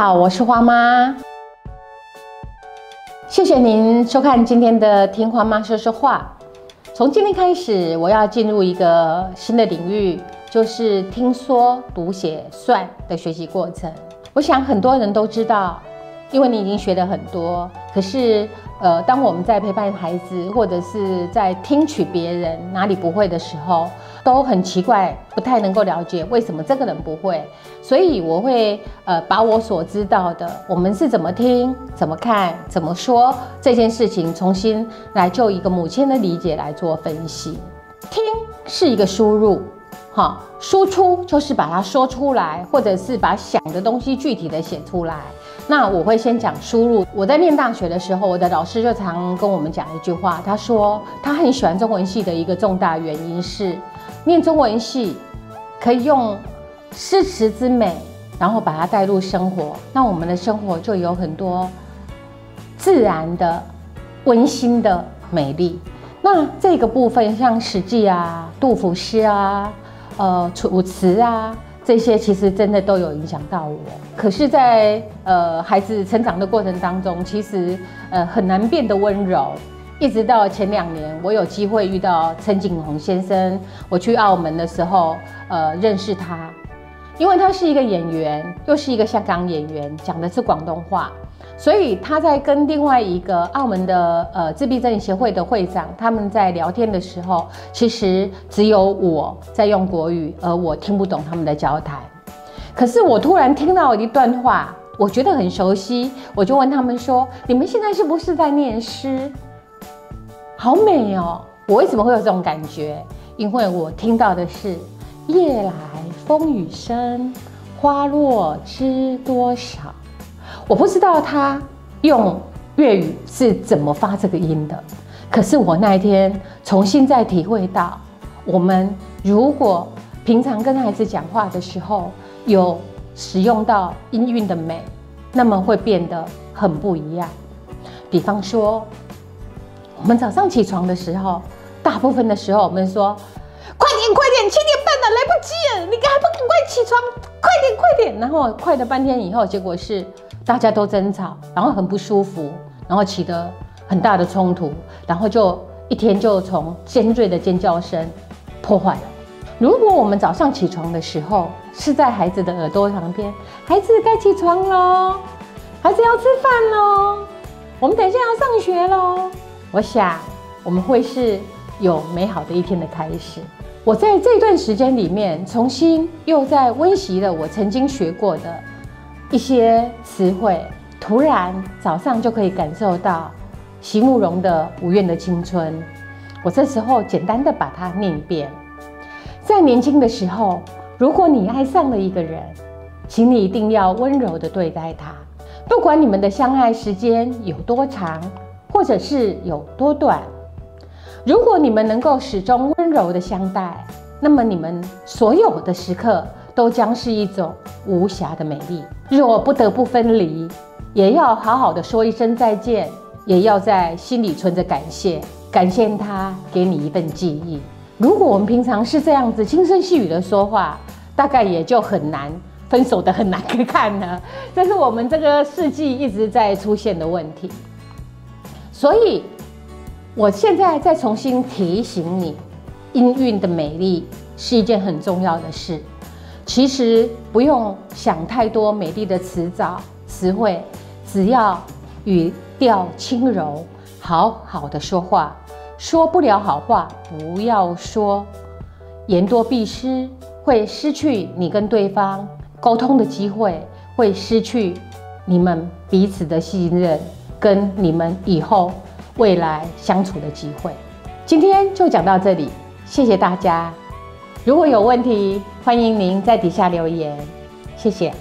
好，我是花妈。谢谢您收看今天的《听花妈说说话》。从今天开始，我要进入一个新的领域，就是听说读写算的学习过程。我想很多人都知道，因为你已经学了很多。可是，呃，当我们在陪伴孩子，或者是在听取别人哪里不会的时候，都很奇怪，不太能够了解为什么这个人不会。所以我会呃把我所知道的，我们是怎么听、怎么看、怎么说这件事情，重新来就一个母亲的理解来做分析。听是一个输入，哈，输出就是把它说出来，或者是把想的东西具体的写出来。那我会先讲输入。我在念大学的时候，我的老师就常跟我们讲一句话，他说他很喜欢中文系的一个重大原因是，念中文系可以用。诗词之美，然后把它带入生活，那我们的生活就有很多自然的、温馨的美丽。那这个部分，像《史记》啊、杜甫诗啊、呃、楚辞啊，这些其实真的都有影响到我。可是，在呃孩子成长的过程当中，其实呃很难变得温柔。一直到前两年，我有机会遇到陈景洪先生，我去澳门的时候，呃认识他。因为他是一个演员，又是一个香港演员，讲的是广东话，所以他在跟另外一个澳门的呃自闭症协会的会长他们在聊天的时候，其实只有我在用国语，而我听不懂他们的交谈。可是我突然听到一段话，我觉得很熟悉，我就问他们说：“你们现在是不是在念诗？好美哦！我为什么会有这种感觉？因为我听到的是。”夜来风雨声，花落知多少。我不知道他用粤语是怎么发这个音的，可是我那一天重新再体会到，我们如果平常跟孩子讲话的时候有使用到音韵的美，那么会变得很不一样。比方说，我们早上起床的时候，大部分的时候我们说。快点，快点，七点，来不及了！你还不赶快起床？快点，快点！然后快了半天以后，结果是大家都争吵，然后很不舒服，然后起得很大的冲突，然后就一天就从尖锐的尖叫声破坏了。如果我们早上起床的时候是在孩子的耳朵旁边，孩子该起床喽，孩子要吃饭喽，我们等一下要上学喽，我想我们会是有美好的一天的开始。我在这段时间里面，重新又在温习了我曾经学过的一些词汇。突然早上就可以感受到席慕容的《无怨的青春》。我这时候简单的把它念一遍。在年轻的时候，如果你爱上了一个人，请你一定要温柔的对待他，不管你们的相爱时间有多长，或者是有多短。如果你们能够始终温柔的相待，那么你们所有的时刻都将是一种无瑕的美丽。若不得不分离，也要好好的说一声再见，也要在心里存着感谢，感谢他给你一份记忆。如果我们平常是这样子轻声细语的说话，大概也就很难分手的很难看了。这是我们这个世纪一直在出现的问题，所以。我现在再重新提醒你，音韵的美丽是一件很重要的事。其实不用想太多美丽的词藻词汇，只要语调轻柔，好好的说话。说不了好话，不要说。言多必失，会失去你跟对方沟通的机会，会失去你们彼此的信任，跟你们以后。未来相处的机会，今天就讲到这里，谢谢大家。如果有问题，欢迎您在底下留言，谢谢。